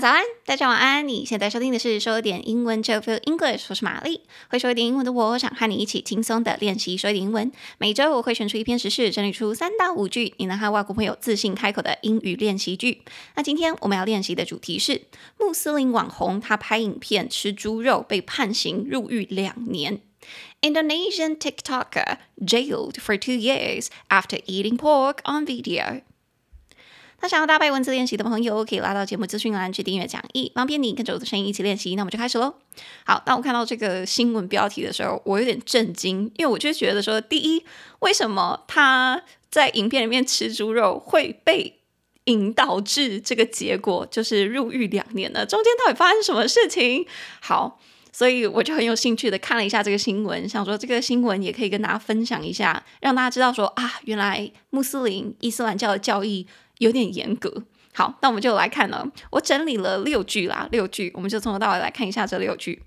早安，大家晚安。你现在收听的是说点英文，To Feel English，我是玛丽。会说一点英文的我，想和你一起轻松的练习说一点英文。每周我会选出一篇时事，整理出三到五句，你能和外国朋友自信开口的英语练习句。那今天我们要练习的主题是穆斯林网红他拍影片吃猪肉被判刑入狱两年。Indonesian TikToker jailed for two years after eating pork on video. 那想要搭配文字练习的朋友，可以拉到节目资讯栏去订阅讲义，方便你跟着我的声音一起练习。那我们就开始喽。好，当我看到这个新闻标题的时候，我有点震惊，因为我就觉得说，第一，为什么他在影片里面吃猪肉会被引导致这个结果，就是入狱两年呢？中间到底发生什么事情？好，所以我就很有兴趣的看了一下这个新闻，想说这个新闻也可以跟大家分享一下，让大家知道说啊，原来穆斯林伊斯兰教的教义。有点严格。好，那我们就来看了。我整理了六句啦，六句，我们就从头到尾来看一下这六句。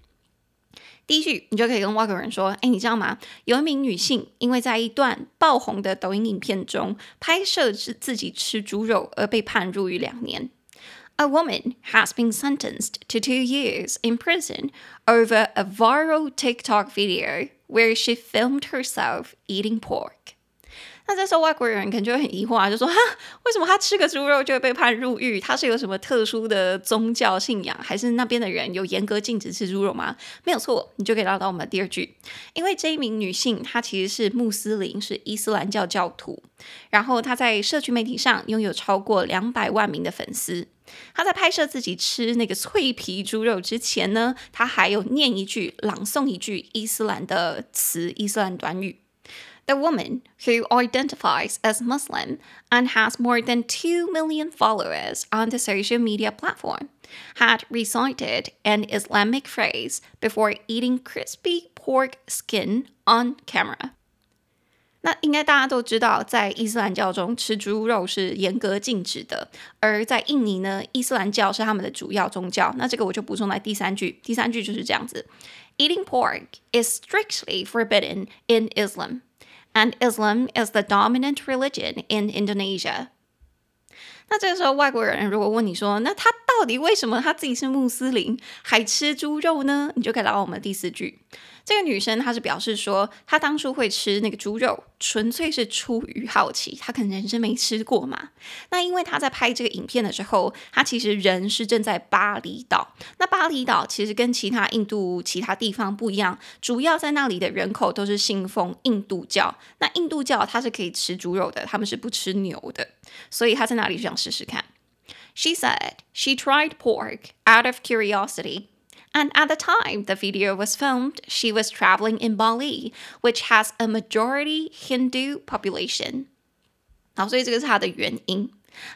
第一句，你就可以跟外国人说：“哎，你知道吗？有一名女性因为在一段爆红的抖音影片中拍摄自自己吃猪肉而被判入狱两年。A woman has been sentenced to two years in prison over a viral TikTok video where she filmed herself eating pork.” 那这时候外国人可能就会很疑惑啊，就说哈，为什么他吃个猪肉就会被判入狱？他是有什么特殊的宗教信仰，还是那边的人有严格禁止吃猪肉吗？没有错，你就可以找到我们的第二句，因为这一名女性她其实是穆斯林，是伊斯兰教教徒，然后她在社区媒体上拥有超过两百万名的粉丝。她在拍摄自己吃那个脆皮猪肉之前呢，她还有念一句、朗诵一句伊斯兰的词、伊斯兰短语。The woman who identifies as Muslim and has more than 2 million followers on the social media platform had recited an Islamic phrase before eating crispy pork skin on camera. 那应该大家都知道，在伊斯兰教中吃猪肉是严格禁止的，而在印尼呢，伊斯兰教是他们的主要宗教。那这个我就补充在第三句，第三句就是这样子：Eating pork is strictly forbidden in Islam. And Islam is the dominant religion in Indonesia. 那这个时候，外国人如果问你说：“那他到底为什么他自己是穆斯林还吃猪肉呢？”你就可以来到我们第四句。这个女生她是表示说，她当初会吃那个猪肉，纯粹是出于好奇，她可能人生没吃过嘛。那因为她在拍这个影片的时候，她其实人是正在巴厘岛。那巴厘岛其实跟其他印度其他地方不一样，主要在那里的人口都是信奉印度教。那印度教它是可以吃猪肉的，他们是不吃牛的，所以她在那里就想试试看。She said she tried pork out of curiosity. And at the time the video was filmed, she was traveling in Bali, which has a majority Hindu population. 好，所以这个是他的原因。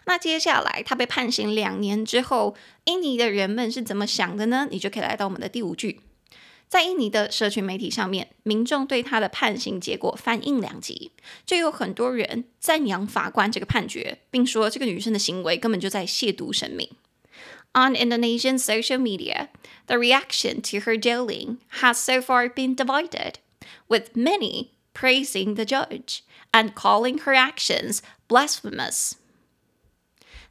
那接下来他被判刑两年之后，印尼的人们是怎么想的呢？你就可以来到我们的第五句。 在印尼的社群媒体上面，民众对他的判刑结果反应两极，就有很多人赞扬法官这个判决，并说这个女生的行为根本就在亵渎神明。On Indonesian social media, the reaction to her jailing has so far been divided, with many praising the judge and calling her actions blasphemous.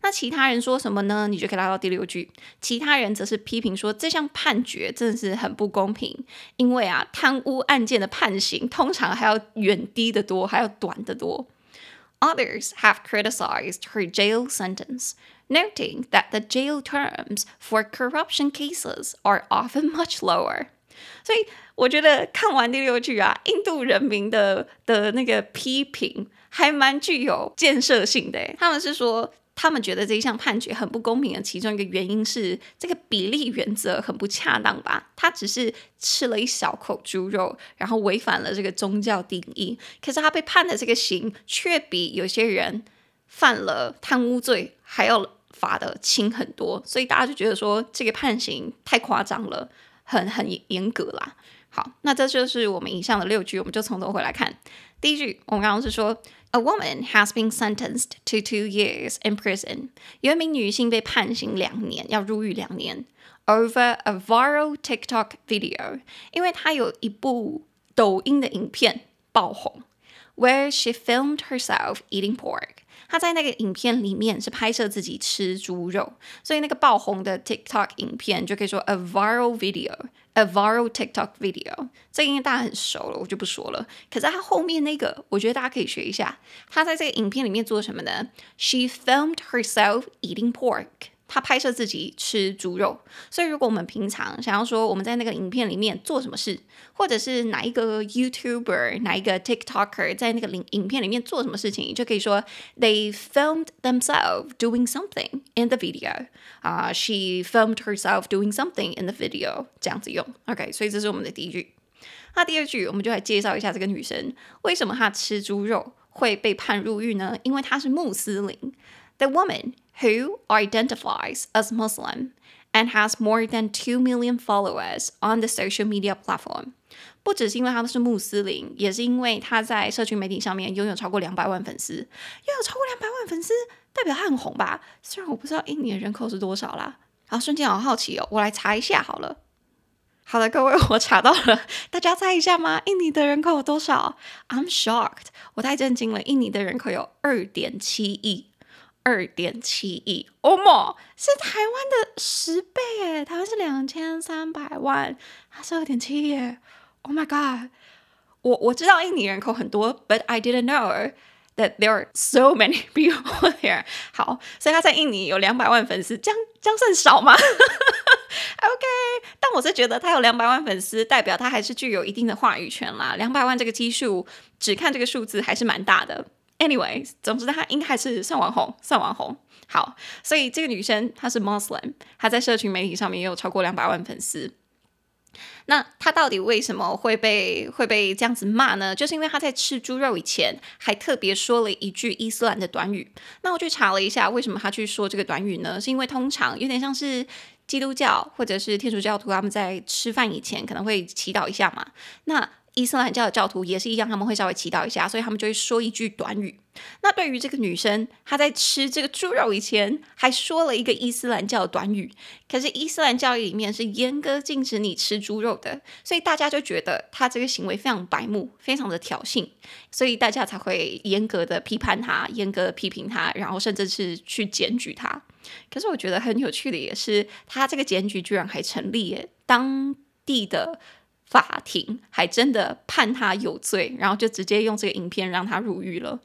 那其他人说什么呢？你就可以拉到第六句。其他人则是批评说，这项判决真的是很不公平，因为啊，贪污案件的判刑通常还要远低得多，还要短得多。Others have criticized her jail sentence, noting that the jail terms for corruption cases are often much lower. 所以我觉得看完第六句啊，印度人民的的那个批评还蛮具有建设性的。他们是说。他们觉得这一项判决很不公平的其中一个原因是这个比例原则很不恰当吧？他只是吃了一小口猪肉，然后违反了这个宗教定义。可是他被判的这个刑却比有些人犯了贪污罪还要罚的轻很多，所以大家就觉得说这个判刑太夸张了，很很严格啦。好，那这就是我们以上的六句，我们就从头回来看。第一句，我们刚刚是说。A woman has been sentenced to two years in prison. 有一名女性被判刑两年，要入狱两年。Over a viral TikTok video，因为她有一部抖音的影片爆红。where she filmed herself eating pork。她在那个影片里面是拍摄自己吃猪肉，所以那个爆红的 TikTok 影片就可以说 a viral video，a viral TikTok video。这个应该大家很熟了，我就不说了。可是她后面那个，我觉得大家可以学一下。她在这个影片里面做什么呢？She filmed herself eating pork。 他拍摄自己吃猪肉，所以如果我们平常想要说我们在那个影片里面做什么事，或者是哪一个 YouTuber、哪一个 TikToker 在那个影影片里面做什么事情，就可以说 They filmed themselves doing something in the video。啊，She filmed herself doing something in the video，这样子用。OK，所以这是我们的第一句。那第二句，我们就来介绍一下这个女生为什么她吃猪肉会被判入狱呢？因为她是穆斯林。The woman。Who identifies as Muslim and has more than two million followers on the social media platform。不只是因为他们是穆斯林，也是因为他在社群媒体上面拥有超过两百万粉丝。拥有超过两百万粉丝，代表他很红吧？虽然我不知道印尼的人口是多少啦。好，瞬间好好奇哦，我来查一下好了。好的，各位，我查到了，大家猜一下吗？印尼的人口有多少？I'm shocked，我太震惊了。印尼的人口有二点七亿。二点七亿，哦莫，是台湾的十倍耶，台湾是两千三百万，它是二点七亿，Oh my god！我我知道印尼人口很多，But I didn't know that there are so many people there。好，所以他在印尼有两百万粉丝，这样这样算少吗？OK，但我是觉得他有两百万粉丝，代表他还是具有一定的话语权啦。两百万这个基数，只看这个数字还是蛮大的。Anyway，总之她应该还是算网红，算网红。好，所以这个女生她是 Muslim，她在社群媒体上面也有超过两百万粉丝。那她到底为什么会被会被这样子骂呢？就是因为她在吃猪肉以前还特别说了一句伊斯兰的短语。那我去查了一下，为什么她去说这个短语呢？是因为通常有点像是基督教或者是天主教徒他们在吃饭以前可能会祈祷一下嘛。那伊斯兰教的教徒也是一样，他们会稍微祈祷一下，所以他们就会说一句短语。那对于这个女生，她在吃这个猪肉以前，还说了一个伊斯兰教的短语。可是伊斯兰教义里面是严格禁止你吃猪肉的，所以大家就觉得她这个行为非常白目，非常的挑衅，所以大家才会严格的批判她，严格的批评她，然后甚至是去检举她。可是我觉得很有趣的也是，她这个检举居然还成立，当地的。法庭还真的判他有罪，然后就直接用这个影片让他入狱了。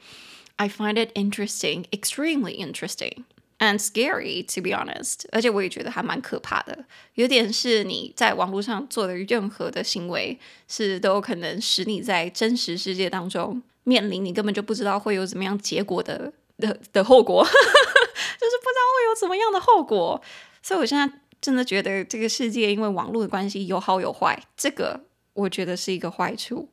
I find it interesting, extremely interesting and scary, to be honest。而且我也觉得还蛮可怕的，有点是你在网络上做的任何的行为，是都有可能使你在真实世界当中面临你根本就不知道会有怎么样结果的的的后果，就是不知道会有怎么样的后果。所以我现在。真的觉得这个世界因为网络的关系有好有坏，这个我觉得是一个坏处。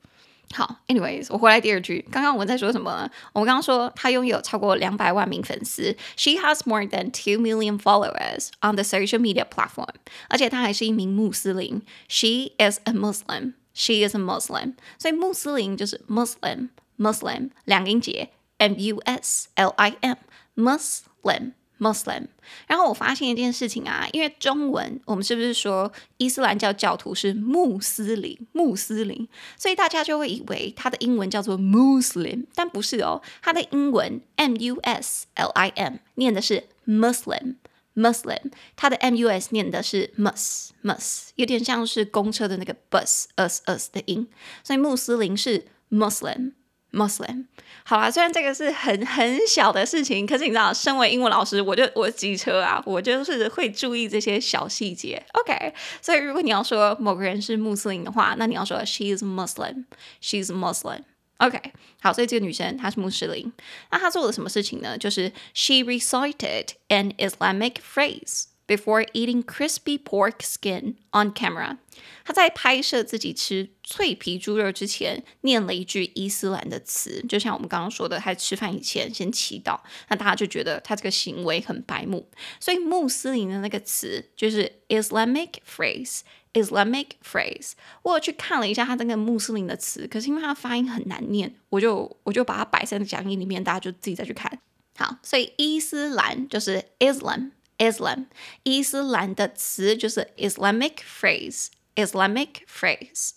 好，anyways，我回来第二句，刚刚我们在说什么？我们刚刚说她拥有超过两百万名粉丝，She has more than two million followers on the social media platform，而且她还是一名穆斯林，She is a Muslim，She is a Muslim，所以穆斯林就是 Muslim，Muslim，两音节，M U S L I M，Muslim。Muslim，然后我发现一件事情啊，因为中文我们是不是说伊斯兰教教徒是穆斯林？穆斯林，所以大家就会以为他的英文叫做 Muslim，但不是哦，他的英文 M U S L I M 念的是 Muslim，Muslim，他的 M U S 念的是 mus，mus，有点像是公车的那个 bus，us us 的音，所以穆斯林是 Muslim。Muslim，好啦，虽然这个是很很小的事情，可是你知道，身为英文老师，我就我机车啊，我就是会注意这些小细节。OK，所以如果你要说某个人是穆斯林的话，那你要说 She is Muslim，She is Muslim。OK，好，所以这个女生她是穆斯林，那她做了什么事情呢？就是 She recited an Islamic phrase。Before eating crispy pork skin on camera，他在拍摄自己吃脆皮猪肉之前，念了一句伊斯兰的词，就像我们刚刚说的，他吃饭以前先祈祷。那大家就觉得他这个行为很白目，所以穆斯林的那个词就是 Islamic phrase，Islamic phrase。我有去看了一下他那个穆斯林的词，可是因为他发音很难念，我就我就把它摆在讲义里面，大家就自己再去看。好，所以伊斯兰就是 Islam。Islam，伊斯兰的词就是 Islamic phrase，Islamic phrase。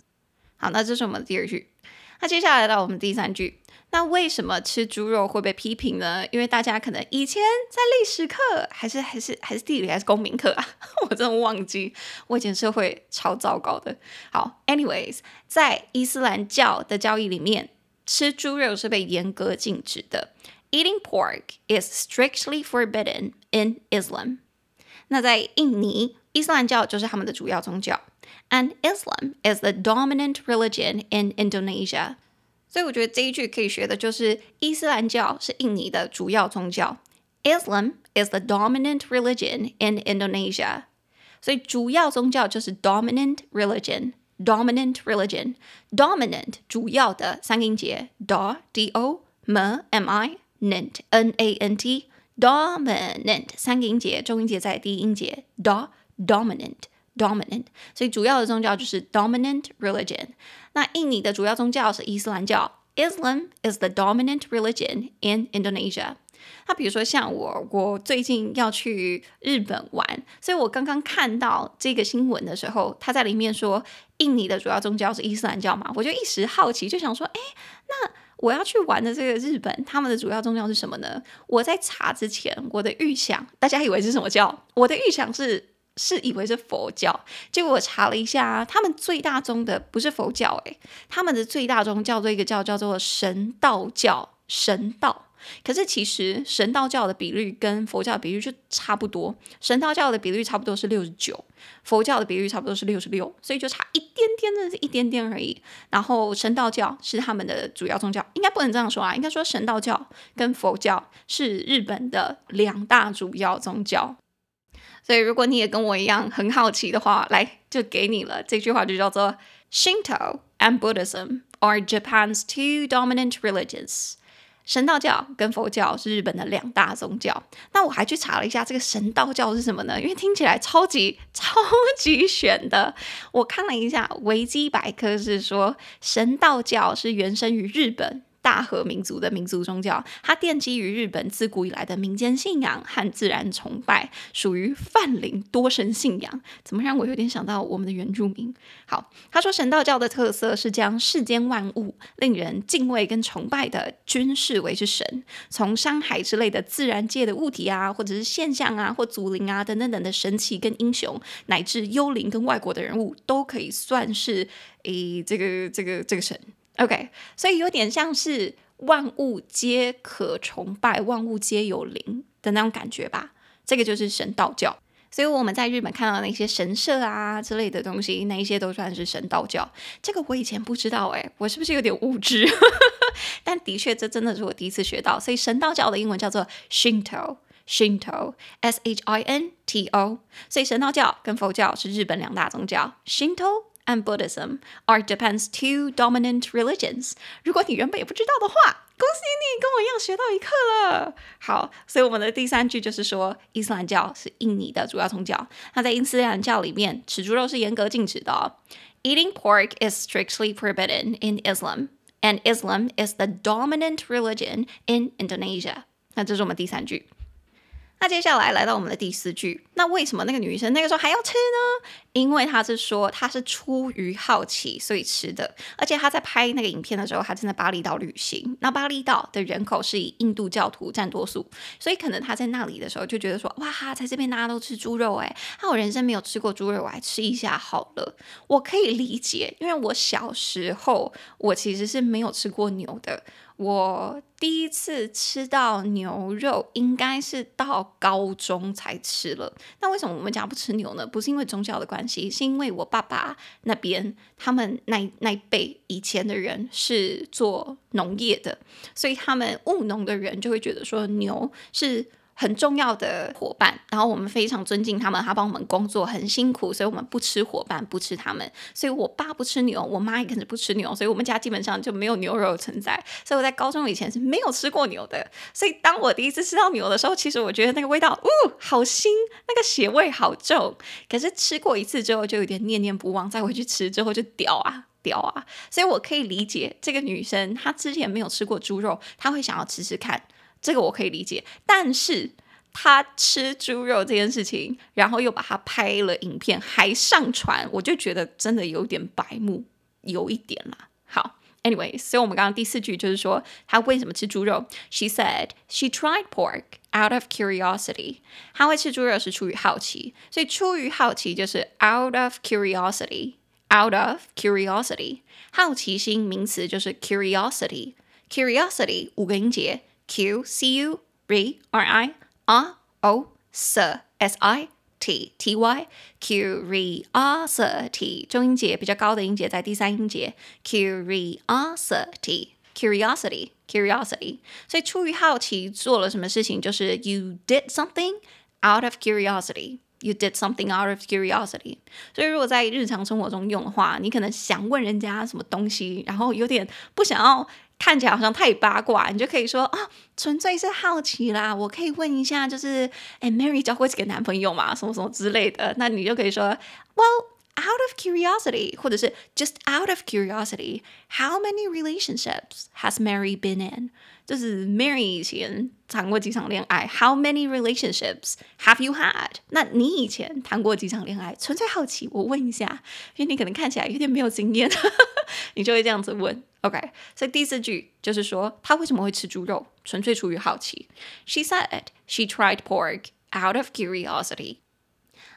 好，那这是我们的第二句。那接下来到我们第三句那为什么吃猪肉会被批评呢？因为大家可能以前在历史课，还是还是还是地理还是公民课啊，我真的忘记，我以前社会超糟糕的。好，anyways，在伊斯兰教的教义里面，吃猪肉是被严格禁止的。Eating pork is strictly forbidden in Islam。那在印尼，伊斯兰教就是他们的主要宗教，and Islam is the dominant religion in Indonesia。所以我觉得这一句可以学的就是伊斯兰教是印尼的主要宗教。Islam is the dominant religion in Indonesia。所以主要宗教就是 dominant religion，dominant religion，dominant 主要的三个音节 do d o m m i nant n a n t dominant 三个音节，重音节在第一音节 do dominant。Dominant，所以主要的宗教就是 Dominant religion。那印尼的主要宗教是伊斯兰教，Islam is the dominant religion in Indonesia。那比如说像我，我最近要去日本玩，所以我刚刚看到这个新闻的时候，他在里面说印尼的主要宗教是伊斯兰教嘛，我就一时好奇，就想说，哎，那我要去玩的这个日本，他们的主要宗教是什么呢？我在查之前，我的预想，大家以为是什么教？我的预想是。是以为是佛教，结果我查了一下，他们最大宗的不是佛教，诶，他们的最大宗教做一个教叫做神道教，神道。可是其实神道教的比率跟佛教比率就差不多，神道教的比率差不多是六十九，佛教的比率差不多是六十六，所以就差一点点，真的是一点点而已。然后神道教是他们的主要宗教，应该不能这样说啊，应该说神道教跟佛教是日本的两大主要宗教。所以，如果你也跟我一样很好奇的话，来就给你了。这句话就叫做 Shinto and Buddhism are Japan's two dominant religions。神道教跟佛教是日本的两大宗教。那我还去查了一下，这个神道教是什么呢？因为听起来超级超级玄的。我看了一下维基百科，是说神道教是原生于日本。大和民族的民族宗教，它奠基于日本自古以来的民间信仰和自然崇拜，属于泛灵多神信仰。怎么让我有点想到我们的原住民？好，他说神道教的特色是将世间万物令人敬畏跟崇拜的均视为是神，从山海之类的自然界的物体啊，或者是现象啊，或祖灵啊等等等的神奇跟英雄，乃至幽灵跟外国的人物，都可以算是诶这个这个这个神。OK，所以有点像是万物皆可崇拜，万物皆有灵的那种感觉吧。这个就是神道教。所以我们在日本看到那些神社啊之类的东西，那一些都算是神道教。这个我以前不知道诶，我是不是有点无知？但的确，这真的是我第一次学到。所以神道教的英文叫做 Shinto，Shinto，S H I N T O。所以神道教跟佛教是日本两大宗教，Shinto。and Buddhism are Japan's two dominant religions。如果你原本也不知道的话，恭喜你跟我一样学到一课了。好，所以我们的第三句就是说，伊斯兰教是印尼的主要宗教。那在伊斯兰教里面，吃猪肉是严格禁止的哦。Eating pork is strictly forbidden in Islam, and Islam is the dominant religion in Indonesia。那这是我们第三句。 那接下来来到我们的第四句，那为什么那个女生那个时候还要吃呢？因为她是说她是出于好奇所以吃的，而且她在拍那个影片的时候，她正在巴厘岛旅行。那巴厘岛的人口是以印度教徒占多数，所以可能她在那里的时候就觉得说，哇，在这边大家都吃猪肉，哎，那我人生没有吃过猪肉，我来吃一下好了。我可以理解，因为我小时候我其实是没有吃过牛的。我第一次吃到牛肉，应该是到高中才吃了。那为什么我们家不吃牛呢？不是因为宗教的关系，是因为我爸爸那边他们那那辈以前的人是做农业的，所以他们务农的人就会觉得说牛是。很重要的伙伴，然后我们非常尊敬他们，他帮我们工作很辛苦，所以我们不吃伙伴，不吃他们。所以我爸不吃牛，我妈也可能不吃牛，所以我们家基本上就没有牛肉存在。所以我在高中以前是没有吃过牛的。所以当我第一次吃到牛的时候，其实我觉得那个味道，呜，好腥，那个血味好重。可是吃过一次之后，就有点念念不忘，再回去吃之后就屌啊屌啊！所以我可以理解这个女生，她之前没有吃过猪肉，她会想要吃吃看。这个我可以理解，但是他吃猪肉这件事情，然后又把他拍了影片，还上传，我就觉得真的有点白目，有一点啦。好 Anyway，所以我们刚刚第四句就是说他为什么吃猪肉？She said she tried pork out of curiosity。她会吃猪肉是出于好奇，所以出于好奇就是 out of curiosity。out of curiosity，好奇心名词就是 curiosity。curiosity 五个音节 ，q c u r i r o s s i t t y curiosity 中音节比较高的音节在第三音节 curiosity curiosity curiosity 所以出于好奇做了什么事情，就是 you did something out of curiosity you did something out of curiosity 所以如果在日常生活中用的话，你可能想问人家什么东西，然后有点不想要。 看起来好像太八卦，你就可以说啊，纯粹是好奇啦。我可以问一下，就是哎，Mary 交过几个男朋友嘛？什么什么之类的。那你就可以说，Well, out of curiosity，或者是 just out of curiosity，how many relationships has Mary been in？就是 Mary 以前谈过几场恋爱，How many relationships have you had？那你以前谈过几场恋爱？纯粹好奇，我问一下，因为你可能看起来有点没有经验，你就会这样子问。OK，所以第四句就是说，她为什么会吃猪肉？纯粹出于好奇。She said she tried pork out of curiosity。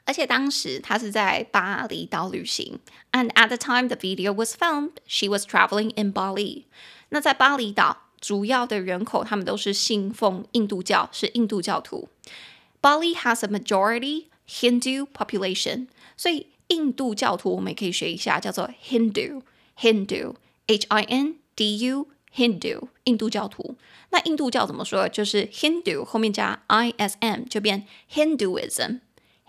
而且当时她是在巴厘岛旅行，and at the time the video was filmed, she was traveling in Bali。那在巴厘岛。主要的人口，他们都是信奉印度教，是印度教徒。Bali has a majority Hindu population，所以印度教徒我们也可以学一下，叫做 Hindu，Hindu，H I N D U，Hindu，印度教徒。那印度教怎么说？就是 Hindu 后面加 I S M 就变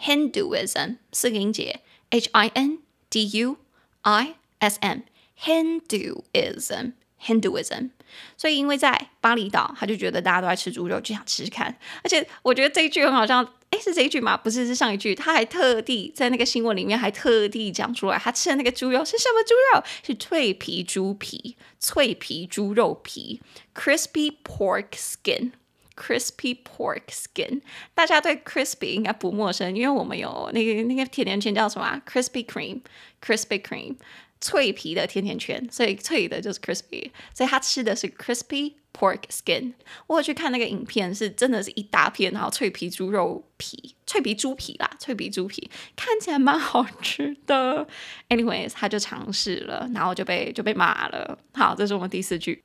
Hinduism 四个音节，H I N D U I S M，Hinduism。Hinduism，所以因为在巴厘岛，他就觉得大家都在吃猪肉，就想吃吃看。而且我觉得这一句很好笑，哎，是这一句吗？不是，是上一句。他还特地在那个新闻里面还特地讲出来，他吃的那个猪肉是什么猪肉？是脆皮猪皮，脆皮猪肉皮，crispy pork skin Crispy pork skin。大家对 crispy 应该不陌生，因为我们有那个那个甜甜圈叫什么 Crispy cream，Crispy cream，。脆皮的甜甜圈，所以脆的就是 crispy，所以他吃的是 crispy pork skin。我有去看那个影片，是真的是一大片，然后脆皮猪肉皮，脆皮猪皮啦，脆皮猪皮看起来蛮好吃的。Anyways，他就尝试了，然后就被就被骂了。好，这是我们第四句。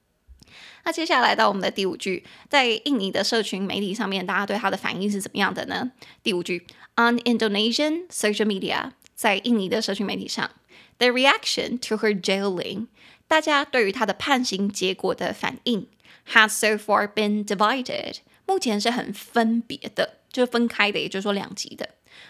那接下来到我们的第五句，在印尼的社群媒体上面，大家对他的反应是怎么样的呢？第五句，On Indonesian social media，在印尼的社群媒体上。The reaction to her jailing，大家对于她的判刑结果的反应，has so far been divided，目前是很分别的，就是分开的，也就是说两极的。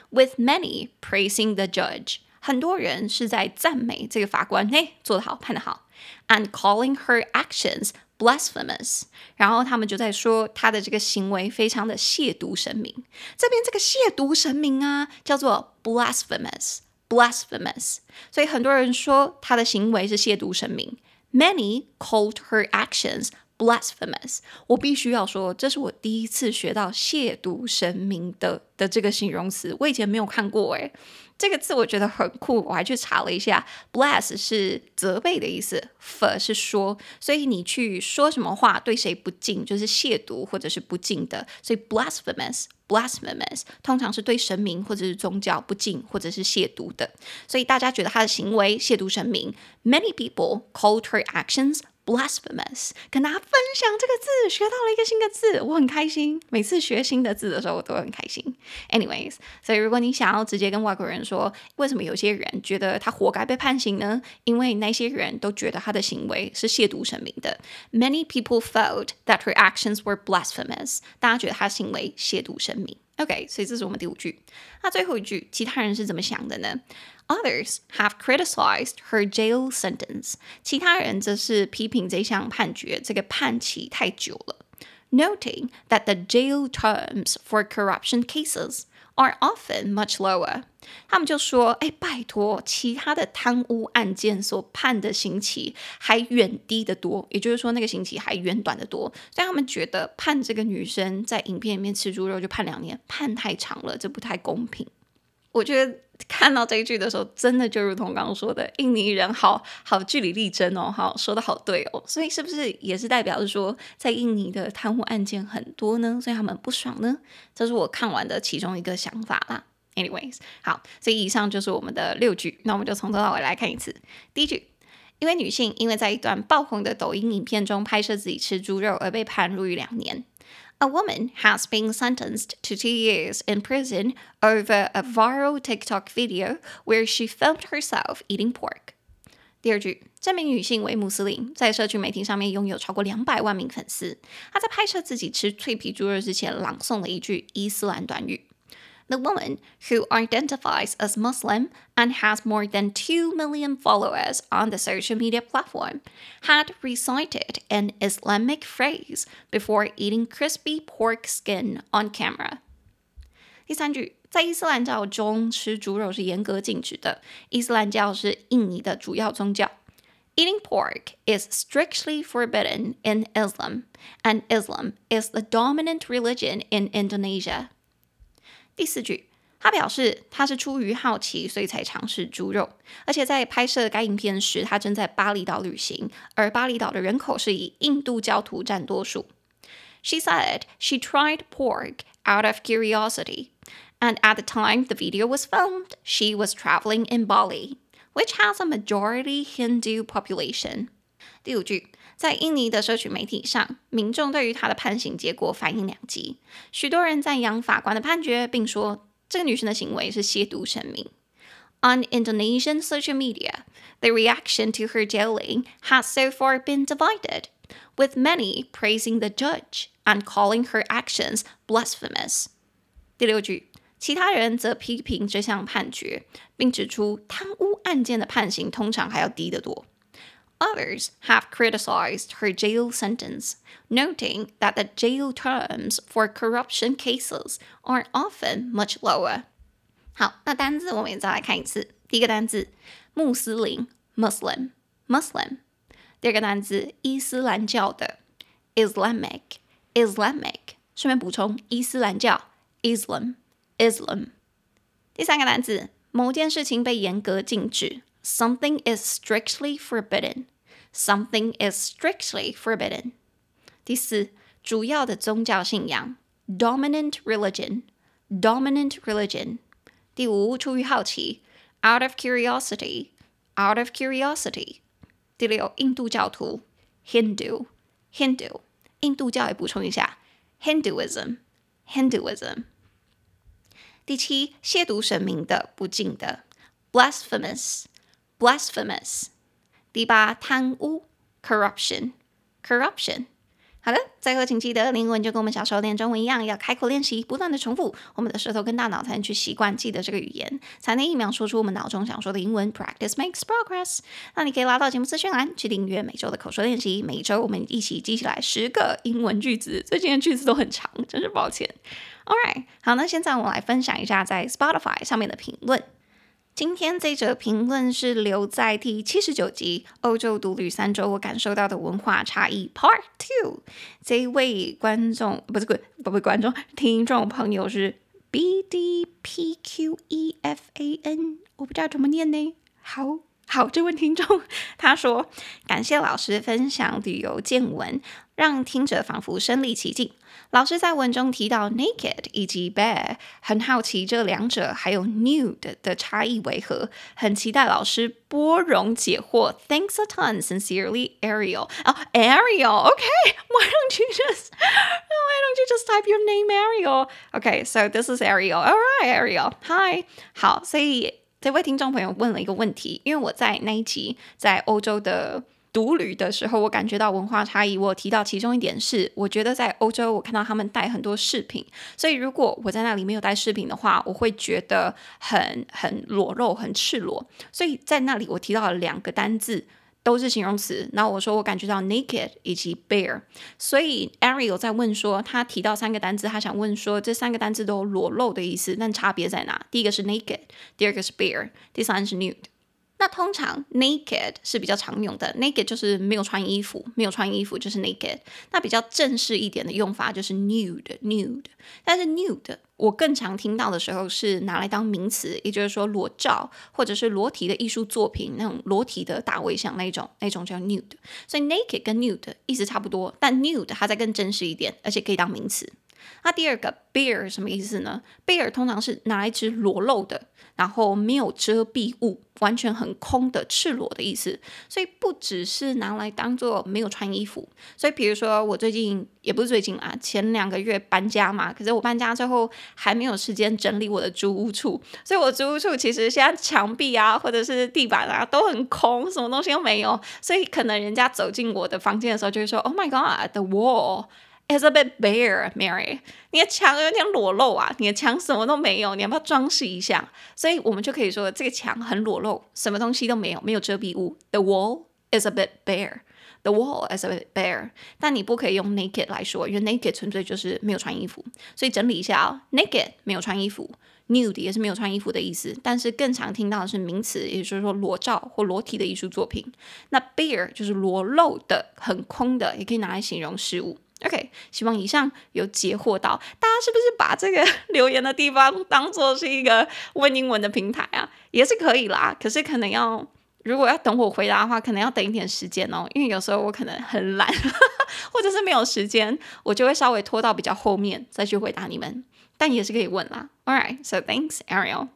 With many praising the judge，很多人是在赞美这个法官，嘿，做得好，判得好，and calling her actions blasphemous，然后他们就在说他的这个行为非常的亵渎神明。这边这个亵渎神明啊，叫做 blasphemous。blasphemous，所以很多人说他的行为是亵渎神明。Many called her actions blasphemous。我必须要说，这是我第一次学到亵渎神明的的这个形容词，我以前没有看过诶。这个字我觉得很酷，我还去查了一下，bless 是责备的意思，fer 是说，所以你去说什么话对谁不敬，就是亵渎或者是不敬的，所以 blasphemous，blasphemous 通常是对神明或者是宗教不敬或者是亵渎的，所以大家觉得他的行为亵渎神明。Many people called her actions blasphemous，跟大家分享这个字，学到了一个新的字，我很开心。每次学新的字的时候，我都很开心。Anyways，所以如果你想要直接跟外国人说，为什么有些人觉得他活该被判刑呢？因为那些人都觉得他的行为是亵渎神明的。Many people felt that her actions were blasphemous，大家觉得他行为亵渎神明。OK，所以这是我们第五句。那最后一句，其他人是怎么想的呢 ？Others have criticized her jail sentence。其他人则是批评这项判决，这个判期太久了。Noting that the jail terms for corruption cases are often much lower。他们就说：“哎，拜托，其他的贪污案件所判的刑期还远低得多，也就是说，那个刑期还远短得多。所以他们觉得判这个女生在影片里面吃猪肉就判两年，判太长了，这不太公平。” 我觉得看到这一句的时候，真的就如同刚刚说的，印尼人好好据理力争哦，好说的好对哦，所以是不是也是代表着说，在印尼的贪污案件很多呢？所以他们不爽呢？这是我看完的其中一个想法啦。Anyways，好，所以以上就是我们的六句，那我们就从头到尾来看一次。第一句，一位女性因为在一段爆红的抖音影片中拍摄自己吃猪肉而被判入狱两年。A woman has been sentenced to two years in prison over a viral TikTok video where she filmed herself eating pork. 第二句，这名女性为穆斯林，在社群媒体上面拥有超过两百万名粉丝。她在拍摄自己吃脆皮猪肉之前，朗诵了一句伊斯兰短语。 The woman, who identifies as Muslim and has more than 2 million followers on the social media platform, had recited an Islamic phrase before eating crispy pork skin on camera. 第三句，在伊斯兰教中，吃猪肉是严格禁止的。伊斯兰教是印尼的主要宗教。Eating pork is strictly forbidden in Islam, and Islam is the dominant religion in Indonesia. 第四句，他表示他是出于好奇，所以才尝试猪肉。而且在拍摄该影片时，他正在巴厘岛旅行，而巴厘岛的人口是以印度教徒占多数。She said she tried pork out of curiosity, and at the time the video was filmed, she was traveling in Bali, which has a majority Hindu population. 第五句。 在印尼的社群媒体上，民众对于他的判刑结果反应两极。许多人赞扬法官的判决，并说这个女生的行为是亵渎神明。On Indonesian social media, the reaction to her jailing has so far been divided, with many praising the judge and calling her actions blasphemous. 第六句，其他人则批评这项判决，并指出贪污案件的判刑通常还要低得多。Others have criticized her jail sentence, noting that the jail terms for corruption cases are often much lower. 好，那单字我们也再来看一次。第一个单字穆斯林 （Muslim），Muslim Muslim。第二个单字伊斯兰教的 （Islamic），Islamic。顺便补充，伊斯兰教 （Islam），Islam。第三个单字某件事情被严格禁止。 Something is strictly forbidden. Something is strictly forbidden. 第四，主要的宗教信仰，dominant religion. Dominant religion. 第五，出于好奇，out of curiosity. Out of curiosity. 第六，印度教徒，Hindu. Hindu. 印度教也补充一下，Hinduism. Hinduism. 第七，亵渎神明的，不敬的，blasphemous。 blasphemous。第八，贪污，corruption，corruption。好的，最后请记得，英文就跟我们小时候练中文一样，要开口练习，不断的重复，我们的舌头跟大脑才能去习惯记得这个语言，才能一秒说出我们脑中想说的英文。Practice makes progress。那你可以拉到节目资讯栏去订阅每周的口说练习，每周我们一起记起来十个英文句子。最近的句子都很长，真是抱歉。All right，好，那现在我们来分享一下在 Spotify 上面的评论。今天这则评论是留在第七十九集《欧洲独旅三周我感受到的文化差异 Part Two》。这位观众不是观不是观众，听众朋友是 B D P Q E F A N，我不知道怎么念呢。好好，这位听众他说：“感谢老师分享旅游见闻，让听者仿佛身临其境。”老师在文中提到 naked 以及 bare，很好奇这两者还有 nude 的差异为何，很期待老师拨冗解惑。Thanks a ton, sincerely, Ariel. 哦、oh,，Ariel，OK，Why、don't you just Why don't you just type your name, Ariel？OK，so this is Ariel. All right, Ariel. Hi. 好，所以这位听众朋友问了一个问题，因为我在那一集在欧洲的。独旅的时候，我感觉到文化差异。我提到其中一点是，我觉得在欧洲，我看到他们带很多饰品，所以如果我在那里没有带饰品的话，我会觉得很很裸露、很赤裸。所以在那里，我提到了两个单字，都是形容词。然后我说我感觉到 naked 以及 bare。所以 Ariel 在问说，他提到三个单词，他想问说这三个单词都有裸露的意思，但差别在哪？第一个是 naked，第二个是 bare，第三是 nude。那通常 naked 是比较常用的，naked 就是没有穿衣服，没有穿衣服就是 naked。那比较正式一点的用法就是 nude，nude。但是 nude 我更常听到的时候是拿来当名词，也就是说裸照或者是裸体的艺术作品，那种裸体的大卫像那种，那种叫 nude。所以 naked 跟 nude 意思差不多，但 nude 它再更正式一点，而且可以当名词。那第二个 bear 什么意思呢？bear 通常是拿来指裸露的，然后没有遮蔽物，完全很空的赤裸的意思。所以不只是拿来当做没有穿衣服。所以比如说我最近也不是最近啊，前两个月搬家嘛，可是我搬家之后还没有时间整理我的租屋处，所以我租屋处其实现在墙壁啊或者是地板啊都很空，什么东西都没有。所以可能人家走进我的房间的时候就会说：“Oh my God, the wall。” It's a bit bare, Mary。你的墙有点裸露啊，你的墙什么都没有，你要不要装饰一下？所以我们就可以说这个墙很裸露，什么东西都没有，没有遮蔽物。The wall is a bit bare. The wall is a bit bare。但你不可以用 naked 来说，因为 naked 纯粹就是没有穿衣服。所以整理一下啊，naked 没有穿衣服，nude 也是没有穿衣服的意思。但是更常听到的是名词，也就是说裸照或裸体的艺术作品。那 bare 就是裸露的、很空的，也可以拿来形容事物。OK，希望以上有解惑到大家，是不是把这个 留言的地方当做是一个问英文的平台啊？也是可以啦，可是可能要如果要等我回答的话，可能要等一点时间哦，因为有时候我可能很懒，或者是没有时间，我就会稍微拖到比较后面再去回答你们，但也是可以问啦。All right, so thanks, Ariel.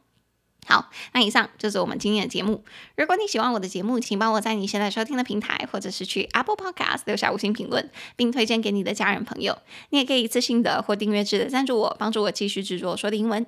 好，那以上就是我们今天的节目。如果你喜欢我的节目，请帮我在你现在收听的平台，或者是去 Apple Podcast 留下五星评论，并推荐给你的家人朋友。你也可以一次性的或订阅制的赞助我，帮助我继续制作说的英文。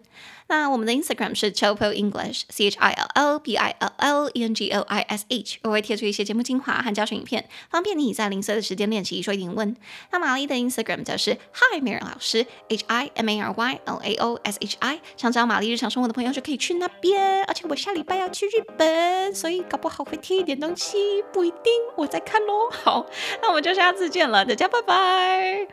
那我们的 Instagram 是 Chopo English C H I L L B I L L E N G O I S H，我会贴出一些节目精华和教学影片，方便你在零碎的时间练习说英文。那玛丽的 Instagram 则是 Hi Mary 老师，H I M A R Y L A O S H I，想找玛丽日常生活的朋友就可以去那边。而且我下礼拜要去日本，所以搞不好会贴一点东西，不一定。我在看喽。好，那我们就下次见了，大家拜拜。